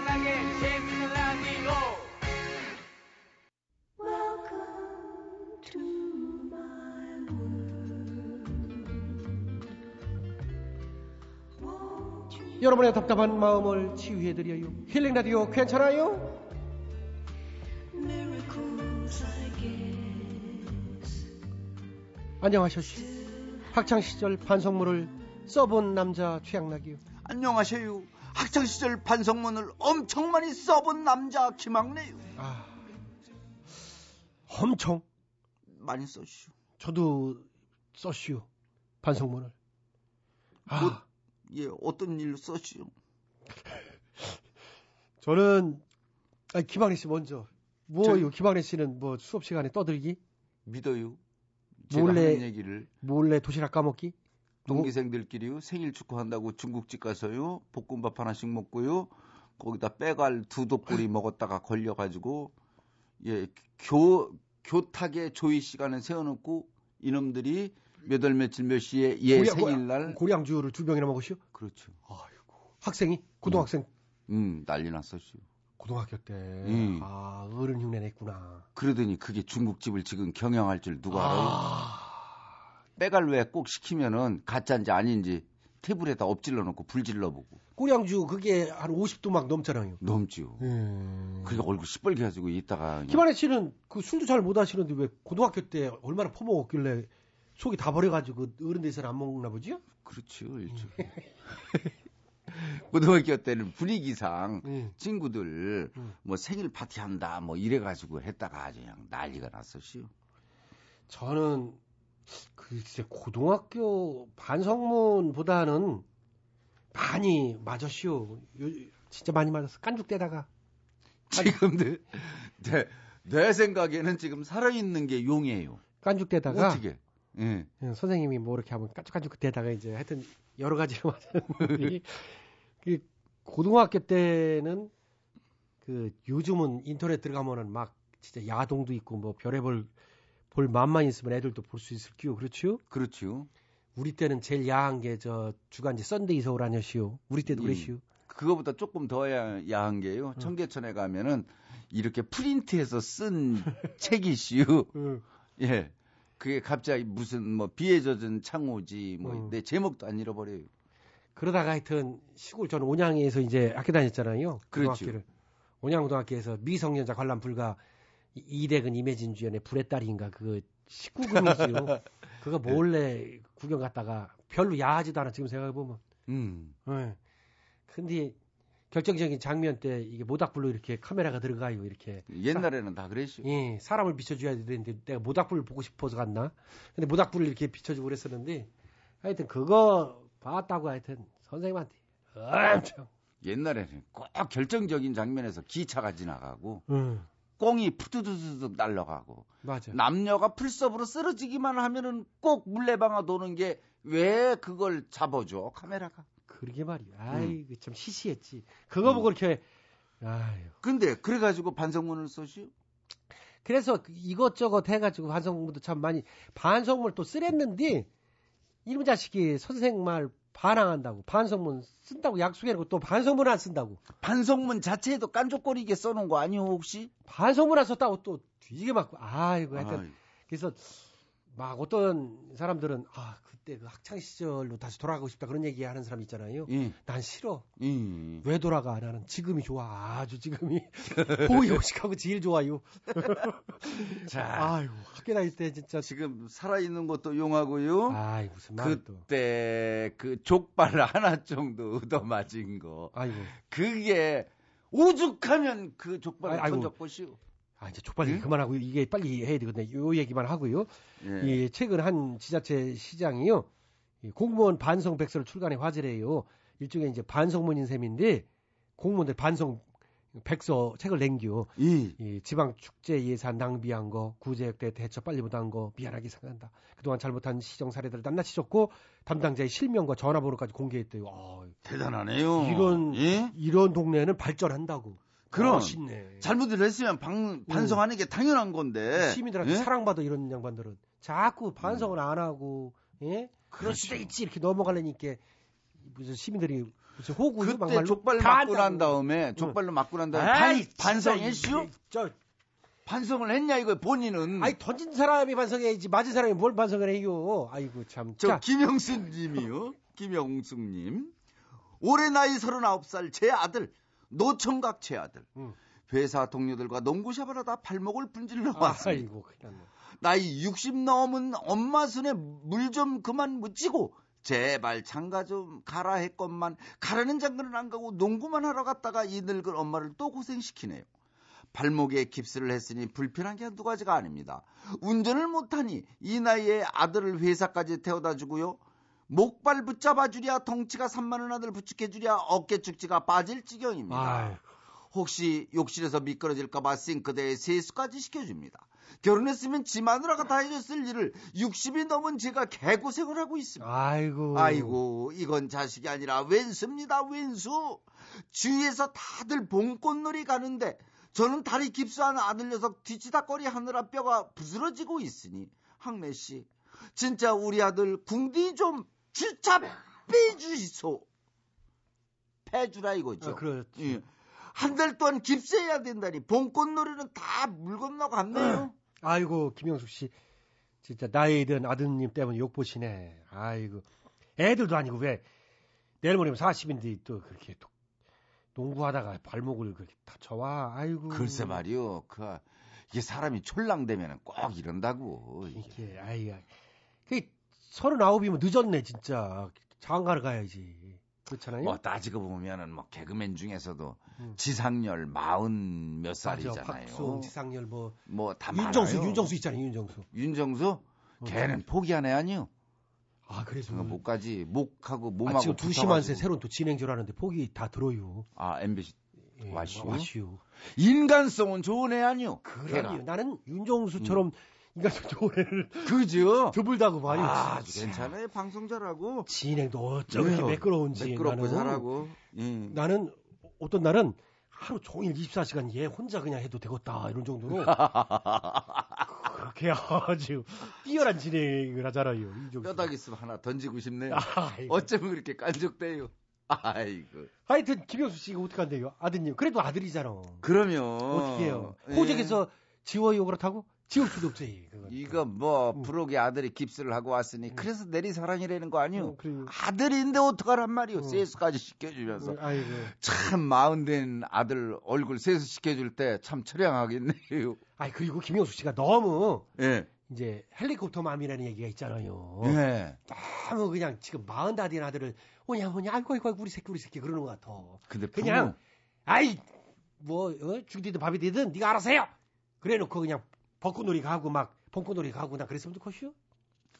여러분의 답답한 마음을 치유해드려요. 힐링 라디오 괜찮아요? 안녕하셨슈. 학창 시절 반성문을 써본 남자 최양락이요. 안녕하세요. 학창 시절 반성문을 엄청 많이 써본 남자 김학래요. 아, 엄청 많이 썼슈. 저도 썼슈 반성문을. 아, 뭐, 예, 어떤 일로 썼슈? 저는 아니, 김학래 씨 먼저. 뭐요? 김학래 씨는 뭐 수업 시간에 떠들기? 믿어요. 몰래 얘기를 몰래 도시락 까먹기? 동기생들끼리요 생일 축하한다고 중국집 가서요 볶음밥 하나씩 먹고요 거기다 빼갈 두 독구리 먹었다가 걸려가지고 예 교 교탁의 조회 시간에 세워놓고 이놈들이 몇 월 며칠 몇 시에 얘 고량- 생일날 고량주를 두 병이나 먹으시오? 그렇죠. 학생이 고등학생 음 난리 났었죠. 고등학교 때. 음. 아 어른 흉내 냈구나. 그러더니 그게 중국집을 지금 경영할 줄 누가 알아요? 빼갈 왜 꼭 시키면은 가짜인지 아닌지 테이블에다 엎질러 놓고 불 질러 보고 고량주 그게 한 50도 막 넘잖아요. 넘지요. 그게 얼굴 시뻘게 가지고 있다가 그냥 김한혜 씨는 그 술도 잘 못 하시는데 왜 고등학교 때 얼마나 퍼먹었길래 속이 다 버려가지고 어른 돼서는 안 먹나 보지요? 그렇죠. 고등학교 때는 분위기상 음. 친구들 뭐 생일 파티한다 뭐 이래가지고 했다가 아주 그냥 난리가 났었시요. 저는 글쎄 고등학교 반성문보다는 많이 맞았시오. 요- 진짜 많이 맞았어. 깐죽대다가. 지금 내, 내, 내 생각에는 지금 살아있는 게 용이에요. 깐죽대다가 어떻게? 예. 예, 선생님이 뭐 이렇게 하면 깐죽깐죽 대다가 이제 하여튼 여러 가지로 맞았는데 그 고등학교 때는 그 요즘은 인터넷 들어가면은 막 진짜 야동도 있고 뭐 별의별 볼 맘만 있으면 애들도 볼 수 있을 끼요 그렇죠? 그렇죠. 우리 때는 제일 야한 게 저 주간지 썬데이 서울 아니었시오. 우리 때도 음. 그랬시오. 그거보다 조금 더 야, 야한 어. 게요. 청계천에 가면은 이렇게 프린트해서 쓴 책이시요. 예. 그게 갑자기 무슨 뭐 비에 젖은 창호지 뭐내 제목도 안 잃어버려요. 그러다가 하여튼 시골 저는 온양에서 이제 학교 다녔잖아요. 그렇죠. 온양고등학교에서 미성년자 관람 불가 이- 이대근 이매진 주연의 불의 딸인가 그거 19금이지요. 그거 몰래 구경 갔다가 별로 야하지도 않아 지금 생각해 보면. 음. 예. 근데 결정적인 장면 때 이게 모닥불로 이렇게 카메라가 들어가요 이렇게. 옛날에는 다 그랬죠. 예, 사람을 비춰줘야 되는데 내가 모닥불을 보고 싶어서 갔나? 근데 모닥불을 이렇게 비춰주고 그랬었는데 하여튼 그거 봤다고 하여튼 선생님한테 엄청 옛날에는 꼭 결정적인 장면에서 기차가 지나가고 응. 꽁이 푸드드드득 날아가고 맞아. 남녀가 풀섭으로 쓰러지기만 하면은 꼭 물레방아 도는 게 왜 그걸 잡아줘 카메라가 그러게 말이야. 아이고 참 시시했지. 그거 보고 이렇게 아유. 근데 그래가지고 반성문을 써시오 그래서 그 이것저것 해가지고 반성문도 참 많이 반성문을 또 쓰랬는데 이놈 자식이 선생 말 반항한다고 반성문 쓴다고 약속해놓고 또 반성문 안 쓴다고 반성문 자체에도 깐족거리게 써놓은 거 아니오 혹시 반성문 안 썼다고 또 뒤지게 맞고 아이고 하여튼 아이. 그래서 막 어떤 사람들은 아 그때 그 학창 시절로 다시 돌아가고 싶다 그런 얘기 하는 사람 있잖아요. 예. 난 싫어. 예. 왜 돌아가? 나는 지금이 좋아. 아주 지금이 호의호식하고 제일 좋아요. 자, 아이고 학교 다닐 때 진짜 지금 살아 있는 것도 용하고요. 아이 무슨 또. 그때 그 족발 하나 정도 얻어 맞은 거. 아이고. 그게 오죽하면 그 족발을 아이, 아이고. 던져보시오. 아 이제 족발 얘기 그만하고 이게 빨리 해야 되거든요. 요 얘기만 하고요. 예. 이 최근 한 지자체 시장이요. 이 공무원 반성 백서를 출간해 화제를 해요. 일종의 이제 반성문인 셈인데 공무원들 반성 백서 책을 낸겨. 이. 이 지방 축제 예산 낭비한 거, 구제역 때 대처 빨리 못한 거 미안하게 생각한다. 그동안 잘못한 시정 사례들을 낱낱이 적고 담당자의 실명과 전화번호까지 공개했대요. 아, 대단하네요. 이런 예? 이런 동네는 발전한다고. 그럼 멋있네. 잘못을 했으면 방, 반성하는 게 당연한 건데. 시민들한테 예? 사랑받아 이런 양반들은 자꾸 반성을 안 하고 예 그럴 수도 그렇죠. 있지 이렇게 넘어가려니까 무슨 시민들이 무슨 호구 그때 막말로 족발 다 맞고 난. 다음에 족발로 맞고 난 다음에 반, 반성했슈? 저 반성을 했냐 이거 본인은 아니 던진 사람이 반성해야지 맞은 사람이 뭘 반성을 해요. 아이고 참. 저 자, 김영순 님이요 김영숙 님 올해 나이 39살 제 아들 노청각 제 아들 음. 회사 동료들과 농구샵을 하다 발목을 분질러 왔습니다 아이고. 나이 60 넘은 엄마 손에 물 좀 그만 묻히고 제발 장가 좀 가라 했건만 가라는 장가는 안 가고 농구만 하러 갔다가 이 늙은 엄마를 또 고생시키네요. 발목에 깁스를 했으니 불편한 게 한두 가지가 아닙니다. 운전을 못하니 이 나이에 아들을 회사까지 태워다 주고요. 목발 붙잡아 주랴 덩치가 산만한 아들 부축해 주랴 어깨 축지가 빠질 지경입니다. 아이고. 혹시 욕실에서 미끄러질까봐 싱크대에 세수까지 시켜줍니다. 결혼했으면 지 마누라가 다 해줬을 일을 60이 넘은 제가 개고생을 하고 있습니다. 아이고. 아이고 이건 자식이 아니라 왼수입니다 왼수 주위에서 다들 봄꽃놀이 가는데 저는 다리 깁스한 아들 녀석 뒤치다거리 하느라 뼈가 부스러지고 있으니 항래 씨 진짜 우리 아들 궁디 좀 주차 빼주시소. 패주라 이거죠. 아, 그렇지. 한달 동안 깁스해야 된다니. 봄꽃놀이는 다 물 건너 갔네요. 아이고 김영숙 씨. 진짜 나이 든 아드님 때문에 욕 보시네. 아이고. 애들도 아니고 왜? 내일 모레면 40인데 또 그렇게 또 농구하다가 발목을 그렇게 다쳐와. 아이고. 글쎄 말이요. 그 이게 사람이 촐랑되면 꼭 이런다고. 이게 아이야. 그 서른아홉이면 늦었네 진짜. 장가를 가야지. 그렇잖아요. 뭐 따지고 보면은 뭐 개그맨 중에서도 음. 지상렬 마흔 몇 맞아, 살이잖아요. 박수홍, 지상렬 뭐 뭐다 윤정수, 많아요. 윤정수 있잖아요. 윤정수. 윤정수? 걔는 포기한 애 아니요? 아 그래서 그 목까지 목하고 몸하고 아, 지금 두 시만세 붙어가지고. 새로운 또 진행줄 하는데 포기 다 들어요. 아 MBC 예, 와슈. 와슈. 인간성은 좋은 애 아니요? 그래요. 나는 윤정수처럼 인간적 조례를 그죠? 드물다고 봐요. 아, 아주 진짜. 괜찮아요. 방송 잘하고. 진행도 왜요? 매끄러운지 매끄럽고 나는 잘하고. 예. 나는 어떤 날은 하루 종일 24시간 얘 혼자 그냥 해도 되겠다 이런 정도로 그렇게 아주 뛰어난 진행을 하잖아요. 뼈다귀 있으면 하나 던지고 싶네요. 아이고. 어쩌면 그렇게 깐족돼요. 아이고. 하여튼 김영수 씨가 어떻게 한대요? 아드님. 그래도 아들이잖아. 그러면 어떻게 해요? 예. 호적에서 지워요 그렇다고? 없어요. 그건. 이거 뭐 부록의 아들이 깁스를 하고 왔으니 음. 그래서 내리 사랑이라는 거 아니요? 어, 그래요. 아들인데 어떡하란 말이요? 세수까지 시켜주면서 음, 아이고. 참 마흔된 아들 얼굴 세수 시켜줄 때 참 처량하겠네요. 아이 그리고 김영수 씨가 너무 예. 이제 헬리콥터 맘이라는 얘기가 있잖아요. 예. 너무 그냥 지금 마흔 다 된 아들을 오냐 오냐 아이고 아이고 아이고, 우리 새끼 우리 새끼 그러는 것 같아. 근데 그냥 부모- 아이 뭐 어? 죽이든 밥이 되든 네가 알아서 해요. 그래놓고 그냥 벚꽃놀이 가고 막 봄꽃놀이 가고 나 그랬으면 좋겠슈.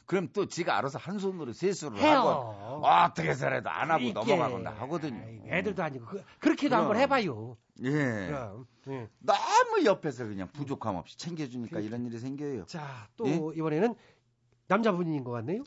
그럼 또 지가 알아서 한 손으로 세수를 해요. 하고 어떻게 해서라도 안 하고 그러니까. 넘어가곤다 하거든요. 애들도 아니고 그, 그렇게도 한번. 해봐요. 예. 그럼. 예. 너무 옆에서 그냥 부족함 없이 챙겨주니까 이런 일이 생겨요. 자, 또 예? 이번에는 남자분인 것 같네요.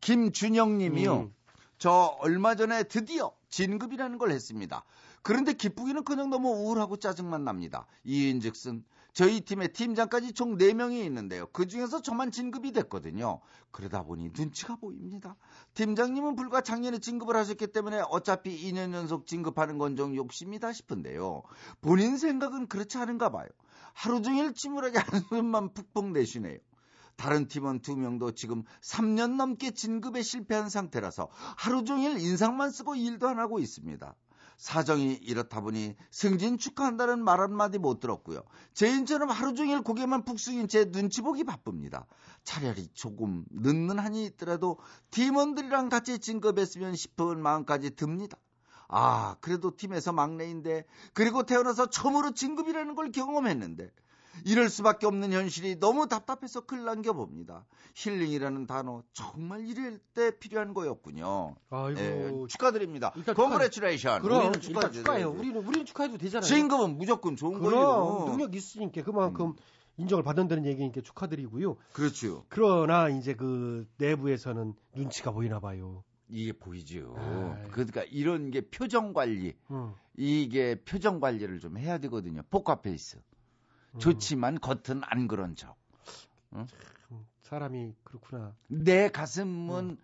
김준영 님이요. 음. 저 얼마 전에 드디어 진급이라는 걸 했습니다. 그런데 기쁘기는 그냥 너무 우울하고 짜증만 납니다. 이인즉슨 저희 팀에 팀장까지 총 4명이 있는데요. 그 중에서 저만 진급이 됐거든요. 그러다 보니 눈치가 보입니다. 팀장님은 불과 작년에 진급을 하셨기 때문에 어차피 2년 연속 진급하는 건 좀 욕심이다 싶은데요. 본인 생각은 그렇지 않은가 봐요. 하루 종일 침울하게 한숨만 푹푹 내쉬네요. 다른 팀원 두 명도 지금 3년 넘게 진급에 실패한 상태라서 하루 종일 인상만 쓰고 일도 안 하고 있습니다. 사정이 이렇다 보니 승진 축하한다는 말 한마디 못 들었고요. 제인처럼 하루 종일 고개만 푹 숙인 제 눈치 보기 바쁩니다. 차라리 조금 늦는 한이 있더라도 팀원들이랑 같이 진급했으면 싶은 마음까지 듭니다. 아, 그래도 팀에서 막내인데, 그리고 태어나서 처음으로 진급이라는 걸 경험했는데, 이럴 수밖에 없는 현실이 너무 답답해서 글 남겨봅니다. 힐링이라는 단어 정말 이럴 때 필요한 거였군요. 아이고. 예, 축하드립니다. Congratulation. 그럼 우리는 축하드려요. 축하해요. 우리는 우리는 축하해도 되잖아요. 진급은 무조건 좋은 그럼 거예요. 능력 있으니까 그만큼 인정을 받는다는 얘기니까 축하드리고요. 그렇죠. 그러나 이제 그 내부에서는 눈치가 보이나 봐요. 이게 보이죠. 아이. 그러니까 이런 게 표정 관리, 음. 이게 표정 관리를 좀 해야 되거든요. 포카페이스. 음. 좋지만 겉은 안 그런 척. 응? 사람이 그렇구나. 내 가슴은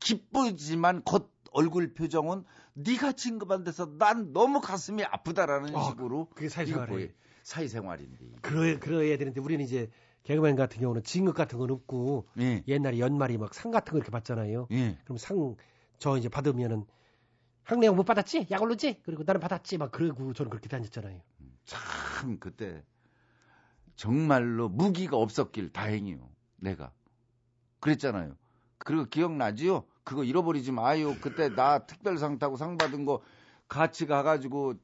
기쁘지만 겉 얼굴 표정은 네가 진급한 데서 난 너무 가슴이 아프다라는 아, 식으로 그게 뭐예요? 사회생활인데. 그러 그러야 되는데 우리는 이제 개그맨 같은 경우는 진급 같은 건 없고 예. 옛날에 연말이 막 상 같은 거 이렇게 받잖아요. 예. 그럼 상 저 이제 받으면은 학내용 못 받았지? 약 올르지? 그리고 나는 받았지? 막 그러고 저는 그렇게 다녔잖아요. 참 그때 정말로 무기가 없었길 다행이요. 내가 그랬잖아요. 그리고 기억나지요? 그거 잃어버리지 마요. 그때 나 특별상 타고 상 받은 거 같이 가가지고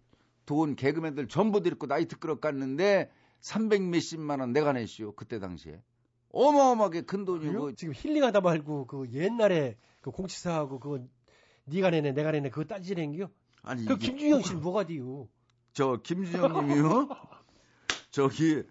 돈 개그맨들 전부 데리고 나이트 클럽 갔는데 300 몇십만 원 내가 냈시오. 그때 당시에 어마어마하게 큰 돈이고 지금 힐링하다 말고 그 옛날에 그 공치사하고 그거 네가 내네 내가 내네 그거 따지는 게요. 아니 그 김준영 씨는 뭐가 돼요? 저 김준영 님이요. 저기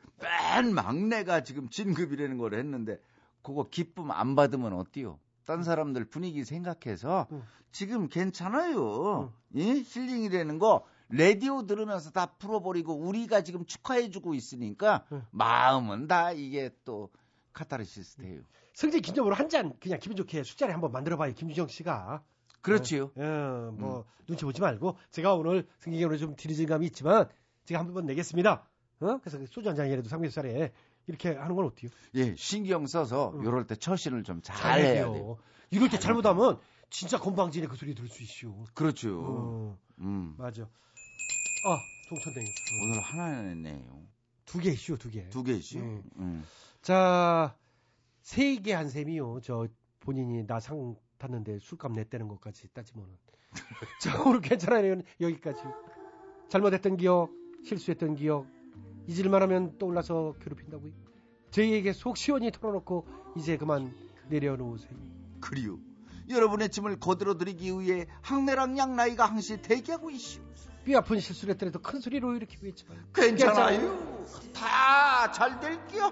맨 막내가 지금 진급이라는 걸 했는데 그거 기쁨 안 받으면 어때요? 딴 사람들 분위기 생각해서 지금 괜찮아요. 예? 힐링이라는 거 라디오 들으면서 다 풀어버리고 우리가 지금 축하해주고 있으니까 마음은 다 이게 또 카타르시스 돼요. 승진 기념으로 한 잔 그냥 기분 좋게 술자리 한번 만들어봐요 김준영 씨가. 그렇지요. 예, 뭐 눈치 보지 말고 제가 오늘 승진 기념으로 좀 드리진 감이 있지만 제가 한 번 내겠습니다. 어? 그래서 그 소주 한 잔이라도 삼겹살에 이렇게 하는 건 어때요? 예, 신경 써서 요럴 때 처신을 좀잘 잘해야. 돼요. 이럴 때 잘못하면 진짜 건방지네 그 소리 들을 수 있슈. 그렇죠. 어, 음. 맞아. 아, 동천댕이. 오늘 하나 냈네요. 두 개 이슈, 두 개. 두 개씩. 음. 음. 자, 세 개 한 셈이요. 저 본인이 나 상 탔는데 술값 냈다는 것까지 따지면은. 자, 오늘 괜찮아요. 여기까지. 잘못했던 기억, 실수했던 기억, 잊을만 하면 떠올라서 괴롭힌다고요. 저희에게 속 시원히 털어놓고 이제 그만 내려놓으세요. 그리요. 여러분의 짐을 거들어드리기 위해 항내랑 양나이가 항시 대기하고 있슈. 뼈 아픈 실수를 했더라도 큰 소리로 이렇게 외쳐봐요. 괜찮아요. 다 잘 될게요.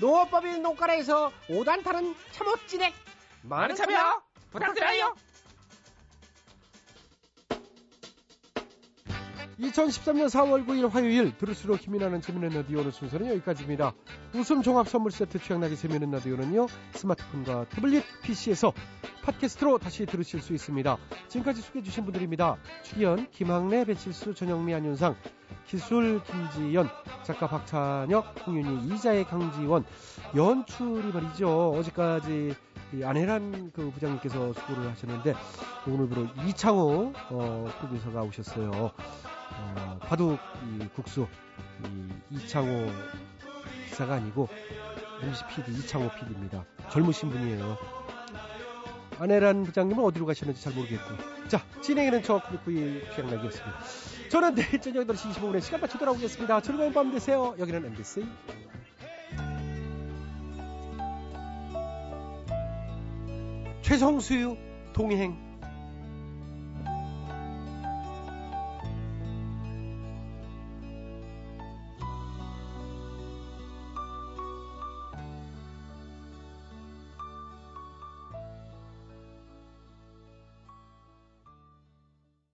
농업법인 농가라에서 5단 타는 참옻진액. 많은 참여 부탁드려요. 2013년 4월 9일 화요일 들을수록 힘이 나는 재미있는 라디오 오늘 순서는 여기까지입니다. 웃음 종합 선물 세트 취향나게 재미있는 라디오는요. 스마트폰과 태블릿 PC에서 팟캐스트로 다시 들으실 수 있습니다. 지금까지 소개해 주신 분들입니다. 출연 김학래, 배칠수, 전영미, 안윤상, 기술 김지연, 작가 박찬혁, 홍윤희, 이자의 강지원, 연출이 말이죠. 어제까지 이 안혜란 그 부장님께서 수고를 하셨는데 오늘부로 이창호 어, 프로듀서가 오셨어요. 어, 바둑 이 국수 이 이창호 기사가 아니고 MC PD 이창호 PD입니다. 젊으신 분이에요. 안혜란 부장님은 어디로 가셨는지 잘 모르겠고. 자, 진행에는 저 구구이 취향나기였습니다. 저는 내일 저녁 8시 25분에 시간 맞춰 돌아오겠습니다. 즐거운 밤 되세요. 여기는 MBC. 최성수유 동행